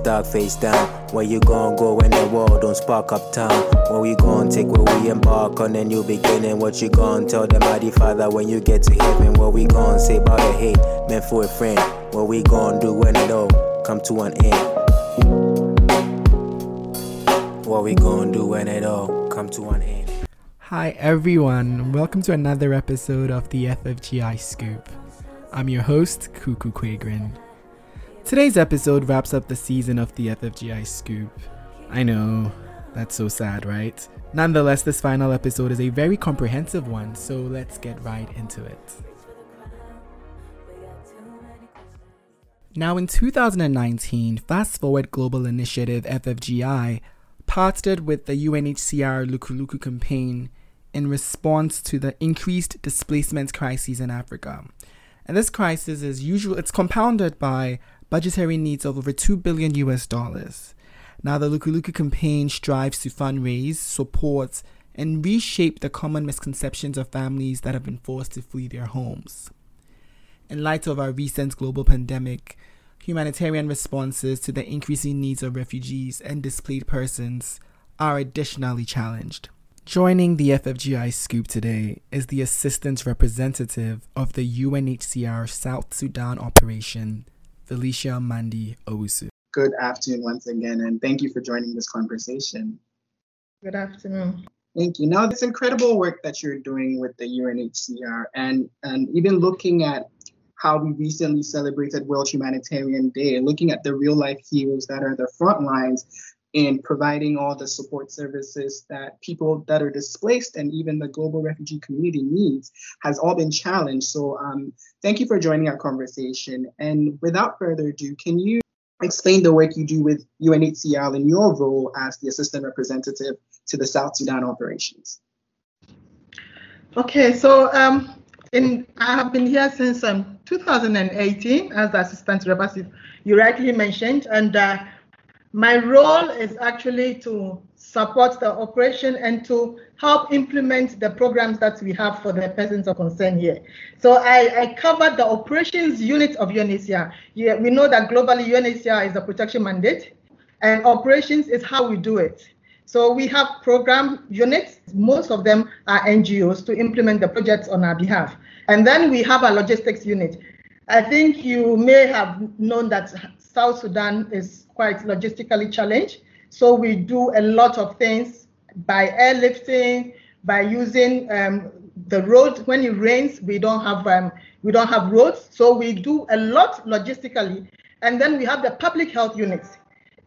start face down. Where you gon' go when the world don't spark up town? Where we gon' take where we embark on a new beginning? What you gon' tell the mighty father when you get to heaven? What we gon' say about the hate meant for a friend? What we gon' do when it all come to an end? What we gon' do when it all come to an end? Hi everyone, welcome to another episode of the FFGI Scoop. I'm your host, Kuku Quagrin. Today's episode wraps up the season of the FFGI Scoop. I know, that's so sad, right? Nonetheless, this final episode is a very comprehensive one, so let's get right into it. Now, in 2019, Fast Forward Global Initiative FFGI partnered with the UNHCR Luquluqu campaign in response to the increased displacement crises in Africa. And this crisis is usual it's compounded by budgetary needs of over 2 billion US dollars. Now the Luquluqu campaign strives to fundraise, support, and reshape the common misconceptions of families that have been forced to flee their homes. In light of our recent global pandemic, humanitarian responses to the increasing needs of refugees and displaced persons are additionally challenged. Joining the FFGI scoop today is the assistant representative of the UNHCR South Sudan operation, Felicia Mandy Owusu. Good afternoon once again, and thank you for joining this conversation. Good afternoon. Thank you. Now, this incredible work that you're doing with the UNHCR, and, and even looking at how we recently celebrated World Humanitarian Day, looking at the real life heroes that are the front lines in providing all the support services that people that are displaced and even the global refugee community needs has all been challenged. So um, thank you for joining our conversation. And without further ado, can you explain the work you do with UNHCR and your role as the assistant representative to the South Sudan operations? Okay, so um, in, I have been here since um, 2018 as the assistant representative you rightly mentioned, and uh, my role is actually to support the operation and to help implement the programs that we have for the persons of concern here. So I, I covered the operations unit of UNHCR. Yeah, we know that globally UNHCR is a protection mandate and operations is how we do it. So we have program units, most of them are NGOs to implement the projects on our behalf. And then we have a logistics unit. I think you may have known that South Sudan is quite logistically challenged. So we do a lot of things by airlifting, by using um, the road. When it rains, we don't have um, we don't have roads, so we do a lot logistically. And then we have the public health units.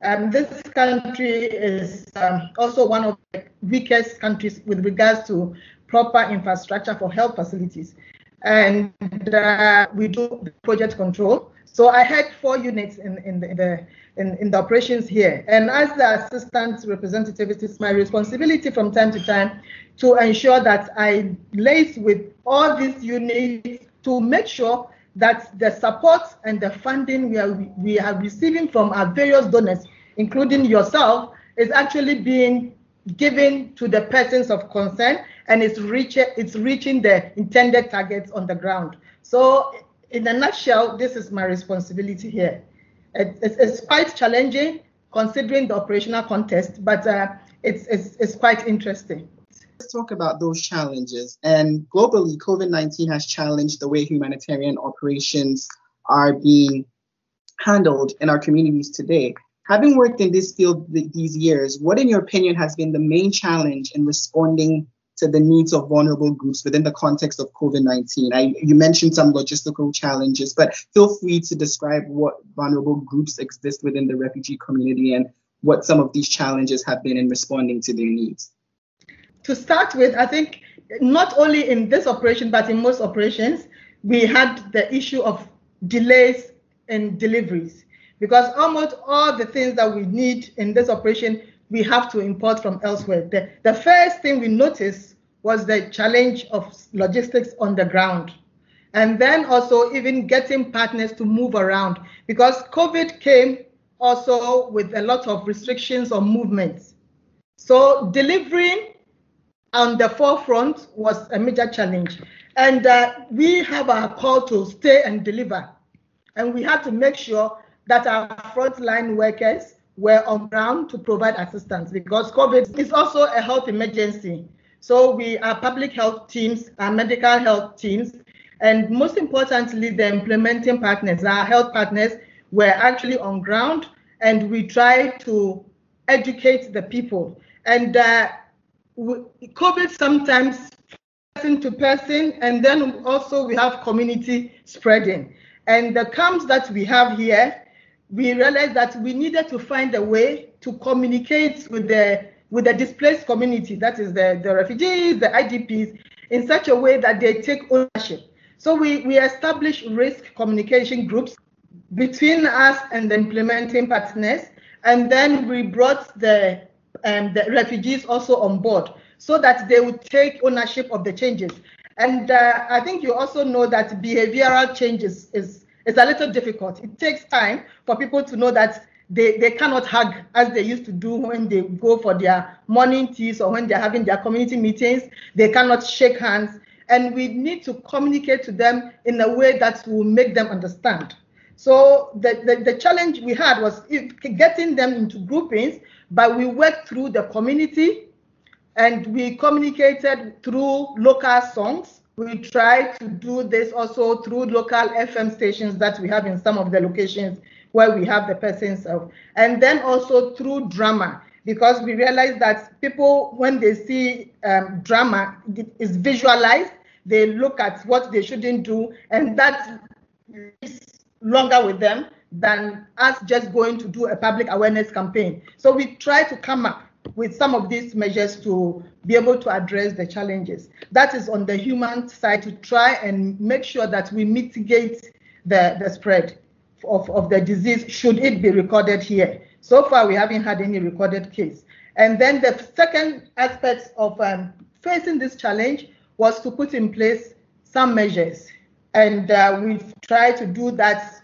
Um, this country is um, also one of the weakest countries with regards to proper infrastructure for health facilities. And uh, we do project control. So I had four units in, in, the, in the in, in the operations here. And as the assistant representative, it is my responsibility from time to time to ensure that I liaise with all these units to make sure that the support and the funding we are, we are receiving from our various donors, including yourself, is actually being given to the persons of concern and it's, reach, it's reaching the intended targets on the ground. So in a nutshell, this is my responsibility here. It's, it's quite challenging considering the operational context, but uh, it's, it's, it's quite interesting. Let's talk about those challenges. And globally, COVID 19 has challenged the way humanitarian operations are being handled in our communities today. Having worked in this field these years, what, in your opinion, has been the main challenge in responding to the needs of vulnerable groups within the context of COVID-19. you mentioned some logistical challenges, but feel free to describe what vulnerable groups exist within the refugee community and what some of these challenges have been in responding to their needs. To start with, I think not only in this operation, but in most operations, we had the issue of delays in deliveries because almost all the things that we need in this operation we have to import from elsewhere. The, the first thing we noticed was the challenge of logistics on the ground. And then also even getting partners to move around because COVID came also with a lot of restrictions on movements. So delivering on the forefront was a major challenge. And uh, we have our call to stay and deliver. And we had to make sure that our frontline workers were on ground to provide assistance because COVID is also a health emergency. So we are public health teams, our medical health teams, and most importantly, the implementing partners, our health partners, were actually on ground, and we try to educate the people. And uh, COVID sometimes person to person, and then also we have community spreading. And the camps that we have here, we realized that we needed to find a way to communicate with the with the displaced community, that is the, the refugees, the IDPs, in such a way that they take ownership. So we, we established risk communication groups between us and the implementing partners, and then we brought the um, the refugees also on board so that they would take ownership of the changes. And uh, I think you also know that behavioral changes is, is a little difficult. It takes time for people to know that they, they cannot hug as they used to do when they go for their morning teas or when they're having their community meetings. They cannot shake hands. And we need to communicate to them in a way that will make them understand. So the, the, the challenge we had was getting them into groupings, but we worked through the community and we communicated through local songs. We try to do this also through local FM stations that we have in some of the locations where we have the persons of, and then also through drama because we realize that people when they see um, drama is visualized they look at what they shouldn't do and that is longer with them than us just going to do a public awareness campaign so we try to come up with some of these measures to be able to address the challenges. That is on the human side to try and make sure that we mitigate the, the spread of, of the disease should it be recorded here. So far, we haven't had any recorded case. And then the second aspect of um, facing this challenge was to put in place some measures. And uh, we've tried to do that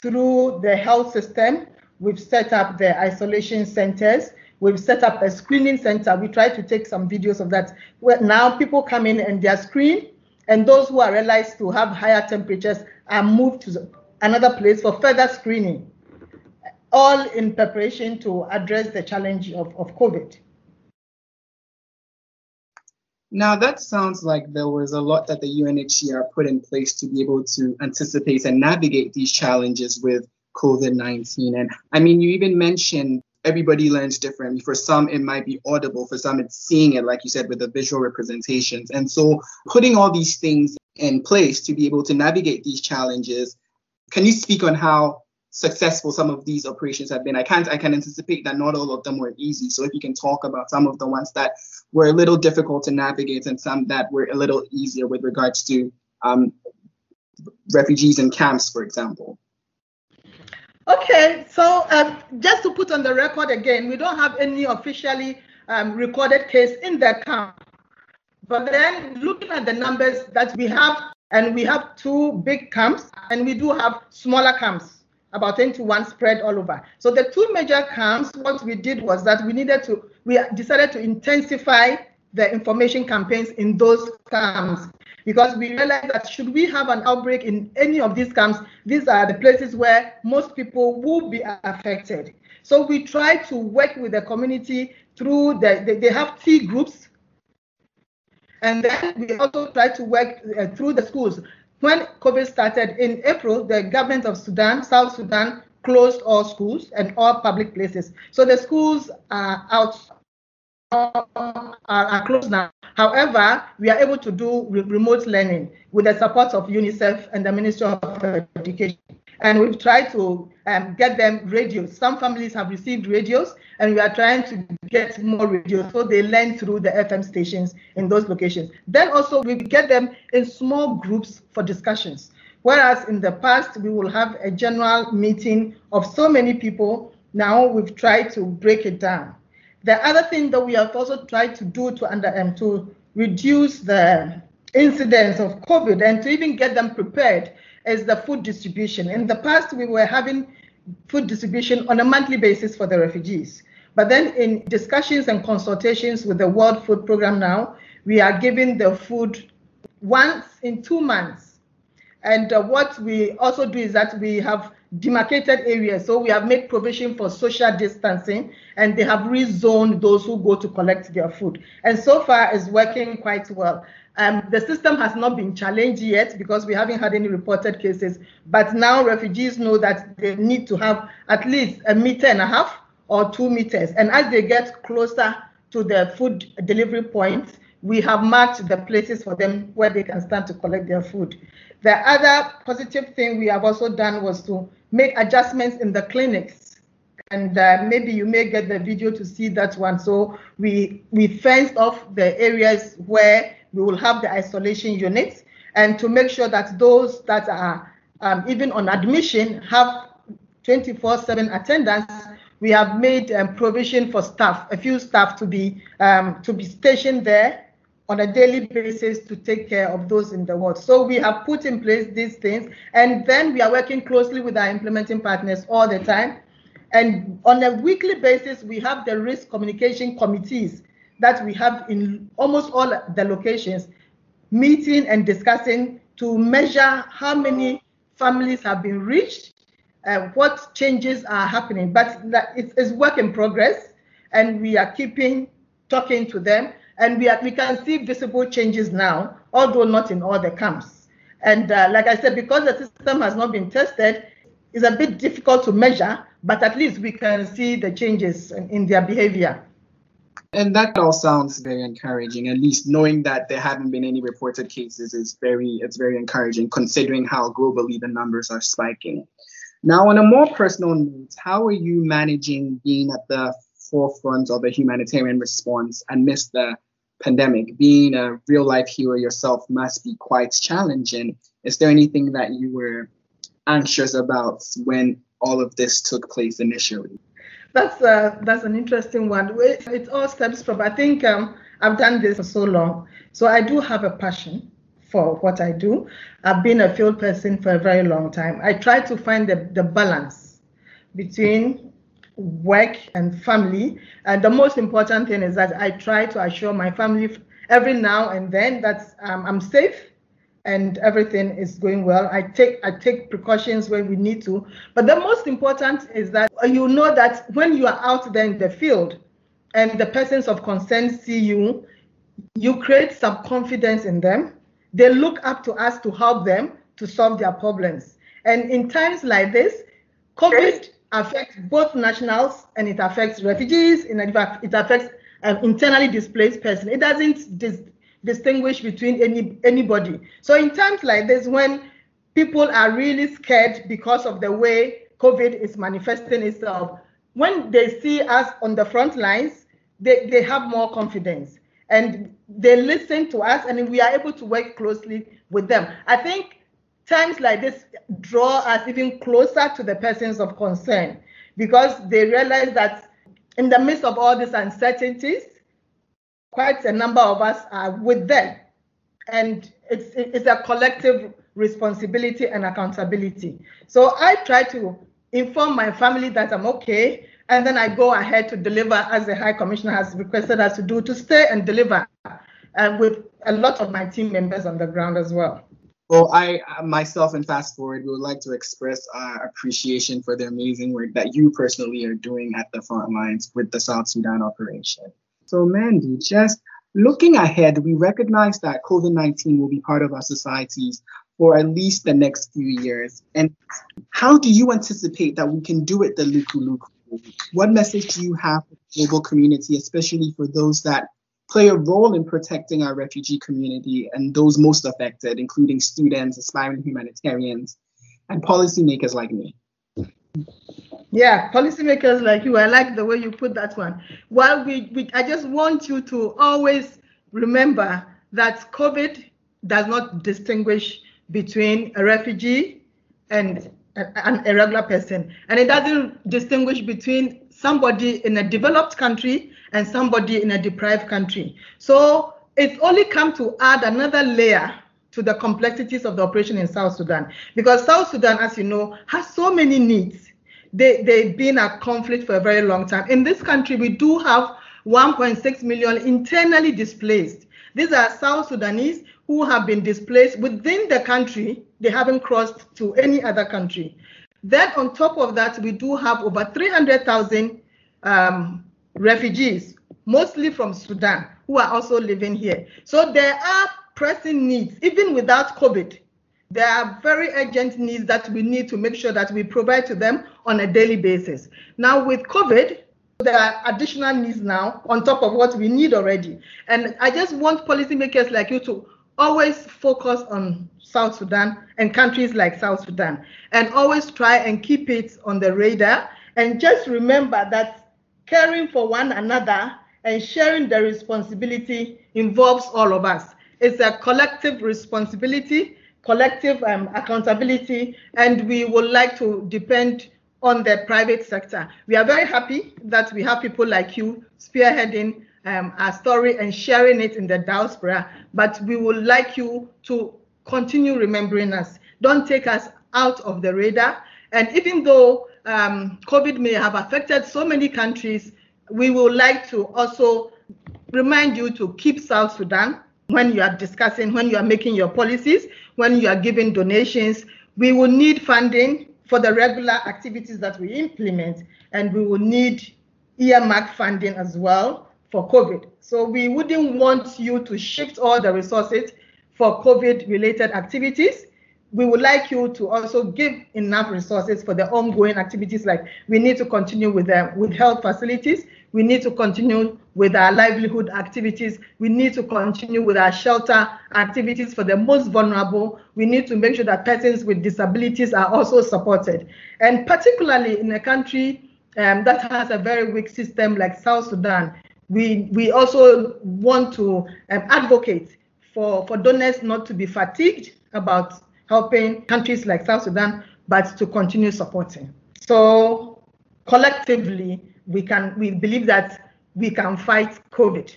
through the health system. We've set up the isolation centers We've set up a screening center. We try to take some videos of that. Where now people come in and they are screened, and those who are realized to have higher temperatures are moved to another place for further screening, all in preparation to address the challenge of, of COVID. Now, that sounds like there was a lot that the UNHCR put in place to be able to anticipate and navigate these challenges with COVID 19. And I mean, you even mentioned everybody learns differently. For some, it might be audible. For some, it's seeing it, like you said, with the visual representations. And so, putting all these things in place to be able to navigate these challenges, can you speak on how successful some of these operations have been? I can't. I can anticipate that not all of them were easy. So, if you can talk about some of the ones that were a little difficult to navigate and some that were a little easier with regards to um, refugees in camps, for example. Okay, so um, just to put on the record again, we don't have any officially um, recorded case in that camp. But then looking at the numbers that we have, and we have two big camps, and we do have smaller camps, about 10 to 1 spread all over. So the two major camps, what we did was that we needed to, we decided to intensify the information campaigns in those camps because we realized that should we have an outbreak in any of these camps, these are the places where most people will be affected. So we try to work with the community through the, they, they have T groups. And then we also try to work uh, through the schools. When COVID started in April, the government of Sudan, South Sudan, closed all schools and all public places. So the schools are out are, are closed now. However, we are able to do re remote learning with the support of UNICEF and the Ministry of Education. And we've tried to um, get them radios. Some families have received radios, and we are trying to get more radio. so they learn through the FM stations in those locations. Then also, we get them in small groups for discussions. Whereas in the past, we will have a general meeting of so many people. Now we've tried to break it down. The other thing that we have also tried to do to under um, to reduce the incidence of COVID and to even get them prepared is the food distribution. In the past, we were having food distribution on a monthly basis for the refugees. But then in discussions and consultations with the World Food Program now, we are giving the food once in two months. And uh, what we also do is that we have demarcated areas. So we have made provision for social distancing and they have rezoned those who go to collect their food. And so far it's working quite well. Um, the system has not been challenged yet because we haven't had any reported cases. But now refugees know that they need to have at least a meter and a half or two meters. And as they get closer to the food delivery points, we have marked the places for them where they can stand to collect their food. The other positive thing we have also done was to make adjustments in the clinics. And uh, maybe you may get the video to see that one. So we we fenced off the areas where we will have the isolation units and to make sure that those that are um, even on admission have 24/7 attendance. We have made um, provision for staff, a few staff to be um, to be stationed there on a daily basis to take care of those in the ward. So we have put in place these things, and then we are working closely with our implementing partners all the time. And on a weekly basis, we have the risk communication committees that we have in almost all the locations, meeting and discussing to measure how many families have been reached, uh, what changes are happening. But it's work in progress, and we are keeping talking to them and we, are, we can see visible changes now, although not in all the camps. And uh, like I said, because the system has not been tested, it's a bit difficult to measure, but at least we can see the changes in, in their behavior. And that all sounds very encouraging. At least knowing that there haven't been any reported cases is very it's very encouraging considering how globally the numbers are spiking. Now, on a more personal note, how are you managing being at the forefront of a humanitarian response amidst the pandemic, being a real life hero yourself must be quite challenging. Is there anything that you were anxious about when all of this took place initially? That's uh, that's an interesting one. It all stems from I think um, I've done this for so long, so I do have a passion for what I do. I've been a field person for a very long time. I try to find the, the balance between work and family. And the most important thing is that I try to assure my family every now and then that um, I'm safe and everything is going well. I take I take precautions when we need to. But the most important is that you know that when you are out there in the field and the persons of concern see you, you create some confidence in them. They look up to us to help them to solve their problems. And in times like this, COVID affects both nationals and it affects refugees and it affects um, internally displaced person. It doesn't dis- distinguish between any anybody. So in times like this, when people are really scared because of the way COVID is manifesting itself, when they see us on the front lines, they, they have more confidence and they listen to us and we are able to work closely with them. I think times like this draw us even closer to the persons of concern because they realize that in the midst of all these uncertainties, quite a number of us are with them. And it's, it's a collective responsibility and accountability. So I try to inform my family that I'm okay, and then I go ahead to deliver as the High Commissioner has requested us to do, to stay and deliver uh, with a lot of my team members on the ground as well. Well, I myself and Fast Forward we would like to express our appreciation for the amazing work that you personally are doing at the front lines with the South Sudan operation. So, Mandy, just looking ahead, we recognize that COVID 19 will be part of our societies for at least the next few years. And how do you anticipate that we can do it the Luquluqu? What message do you have for the global community, especially for those that play a role in protecting our refugee community and those most affected, including students, aspiring humanitarians, and policymakers like me. Yeah, policymakers like you. I like the way you put that one. Well, we, we I just want you to always remember that COVID does not distinguish between a refugee and an irregular person, and it doesn't distinguish between somebody in a developed country and somebody in a deprived country. So it's only come to add another layer to the complexities of the operation in South Sudan. Because South Sudan, as you know, has so many needs. They, they've been at conflict for a very long time. In this country, we do have 1.6 million internally displaced. These are South Sudanese who have been displaced within the country. They haven't crossed to any other country. Then on top of that, we do have over 300,000 um, refugees, mostly from Sudan, who are also living here. So there are pressing needs, even without COVID. There are very urgent needs that we need to make sure that we provide to them on a daily basis. Now with COVID, there are additional needs now on top of what we need already. And I just want policymakers like you to always focus on South Sudan and countries like South Sudan and always try and keep it on the radar. And just remember that caring for one another and sharing the responsibility involves all of us. It's a collective responsibility, collective um, accountability, and we would like to depend on the private sector. We are very happy that we have people like you spearheading um, our story and sharing it in the diaspora, but we would like you to continue remembering us. Don't take us out of the radar. And even though um, COVID may have affected so many countries, we would like to also remind you to keep South Sudan when you are discussing, when you are making your policies, when you are giving donations. We will need funding for the regular activities that we implement, and we will need earmark funding as well for COVID. So we wouldn't want you to shift all the resources for COVID related activities. We would like you to also give enough resources for the ongoing activities like we need to continue with them with health facilities. We need to continue with our livelihood activities. We need to continue with our shelter activities for the most vulnerable. We need to make sure that persons with disabilities are also supported. And particularly in a country um, that has a very weak system like South Sudan, we, we also want to um, advocate for, for donors not to be fatigued about helping countries like South Sudan, but to continue supporting. So collectively, we can we believe that we can fight COVID.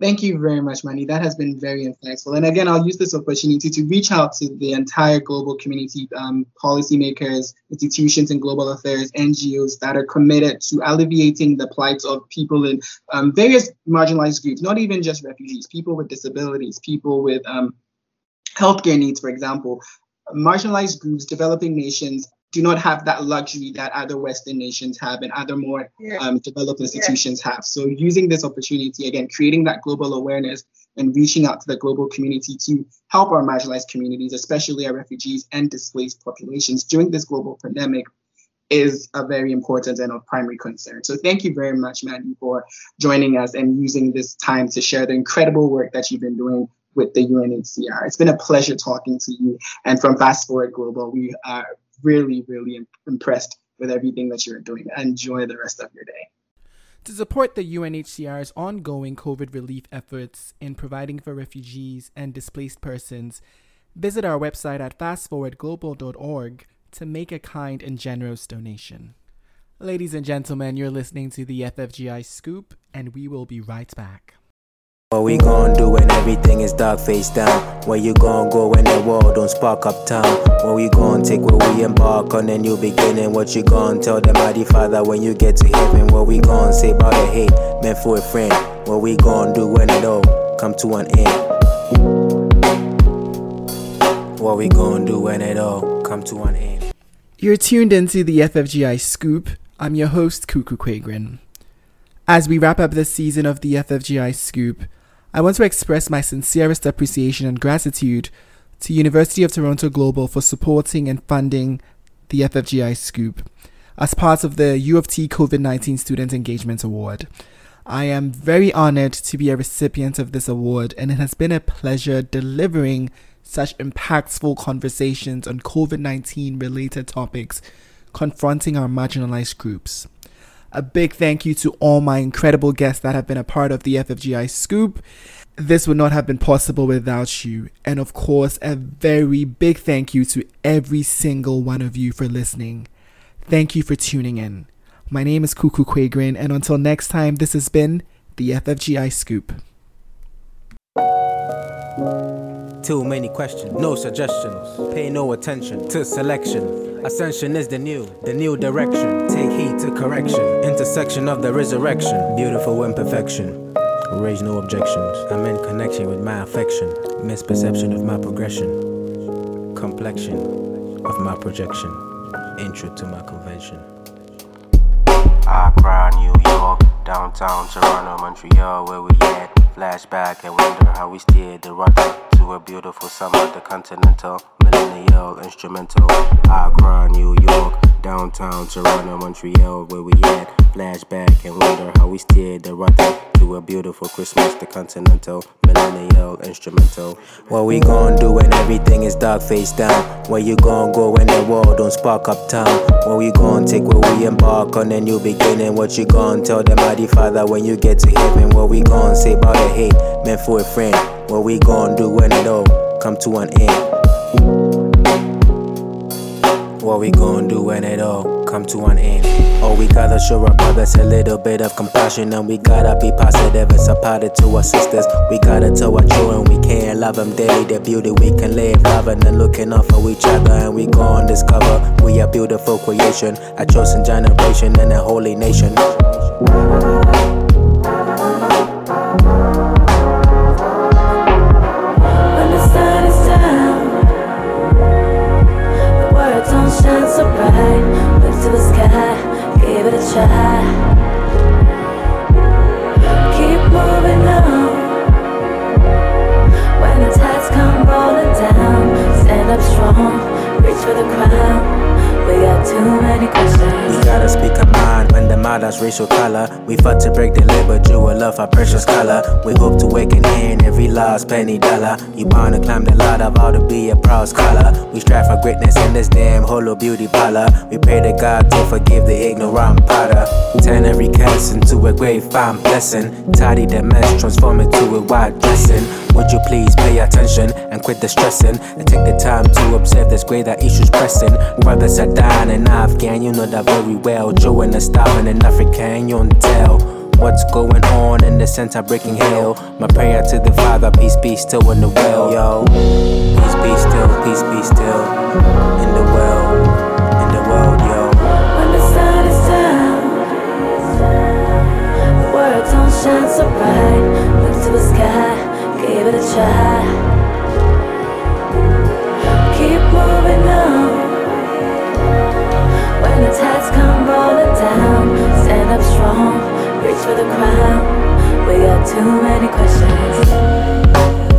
Thank you very much, Mani. That has been very insightful. And again, I'll use this opportunity to reach out to the entire global community, um, policymakers, institutions in global affairs, NGOs that are committed to alleviating the plight of people in um, various marginalized groups, not even just refugees, people with disabilities, people with um, healthcare needs, for example. Marginalized groups, developing nations do not have that luxury that other Western nations have and other more yeah. um, developed institutions yeah. have. So, using this opportunity, again, creating that global awareness and reaching out to the global community to help our marginalized communities, especially our refugees and displaced populations during this global pandemic is a very important and of primary concern. So thank you very much, Mandy, for joining us and using this time to share the incredible work that you've been doing with the UNHCR. It's been a pleasure talking to you. And from Fast Forward Global, we are really, really impressed with everything that you're doing. Enjoy the rest of your day. To support the UNHCR's ongoing COVID relief efforts in providing for refugees and displaced persons, visit our website at fastforwardglobal.org to make a kind and generous donation. Ladies and gentlemen, you're listening to the FFGI Scoop, and we will be right back. What we gon' do when everything is dark face down? Where you gon' go when the world don't spark up town? What we gon' take where we embark on a new beginning? What you gon' tell the mighty father when you get to heaven? What we gon' say about the hate meant for a friend? What we gon' do when it all come to an end? What we gon' do when it all come to an end? You're tuned into the FFGI Scoop. I'm your host, Kuku Quagrin. As we wrap up this season of the FFGI Scoop, I want to express my sincerest appreciation and gratitude to University of Toronto Global for supporting and funding the FFGI Scoop as part of the U of T COVID 19 Student Engagement Award. I am very honored to be a recipient of this award, and it has been a pleasure delivering such impactful conversations on COVID 19 related topics confronting our marginalized groups. A big thank you to all my incredible guests that have been a part of the FFGI Scoop. This would not have been possible without you. And of course, a very big thank you to every single one of you for listening. Thank you for tuning in. My name is Kuku Quagrin, and until next time, this has been the FFGI Scoop. Too many questions, no suggestions. Pay no attention to selection. Ascension is the new, the new direction. Take heed to correction. Intersection of the resurrection. Beautiful imperfection. Raise no objections. I'm in connection with my affection. Misperception of my progression. Complexion of my projection. intro to my convention. Accra, New York, downtown Toronto, Montreal, where we at. Flashback and wonder how we steered the rudder to a beautiful summer, the continental, millennial, instrumental. Accra, New York, downtown Toronto, Montreal, where we at. Flashback and wonder how we steered the rudder to a beautiful Christmas, the continental, millennial, instrumental. What we gon' do when everything is dark face down? Where you gon' go when the world don't spark up town? What we gon' take where we embark on a new beginning? What you gon' tell the mighty father when you get to heaven? What we gon' say about the hate meant for a friend? What we gon' do when it all come to an end? What we gon' do when it all come to an end? Oh, we gotta show our brothers a little bit of compassion, and we gotta be positive and supportive to our sisters. We gotta tell our children we can't love them daily. The beauty we can live, loving and looking out for each other, and we gon' discover we a beautiful creation, a chosen generation, and a holy nation. A try. Racial color. We fought to break the label, jewel love our precious color. We hope to awaken in every lost penny dollar. You wanna climb the ladder, vow to be a proud scholar. We strive for greatness in this damn hollow beauty parlor. We pray to God to forgive the ignorant potter. Turn every curse into a great fine blessing. Tidy the mess, transform it to a white dressing. Would you please pay attention and quit the stressing and take the time to observe this greater issues pressing? Brothers are dying in Afghan, you know that very well. Joe and the starving in Africa, African, you don't tell what's going on in the center breaking hell. My prayer to the Father, peace be still in the well, yo. Peace be still, peace be still in the well, in the world, yo. When the sun is down, the world don't shine so bright. Look to the sky give it a try. Keep moving on. When the tides come rolling down, stand up strong, reach for the crown. We got too many questions.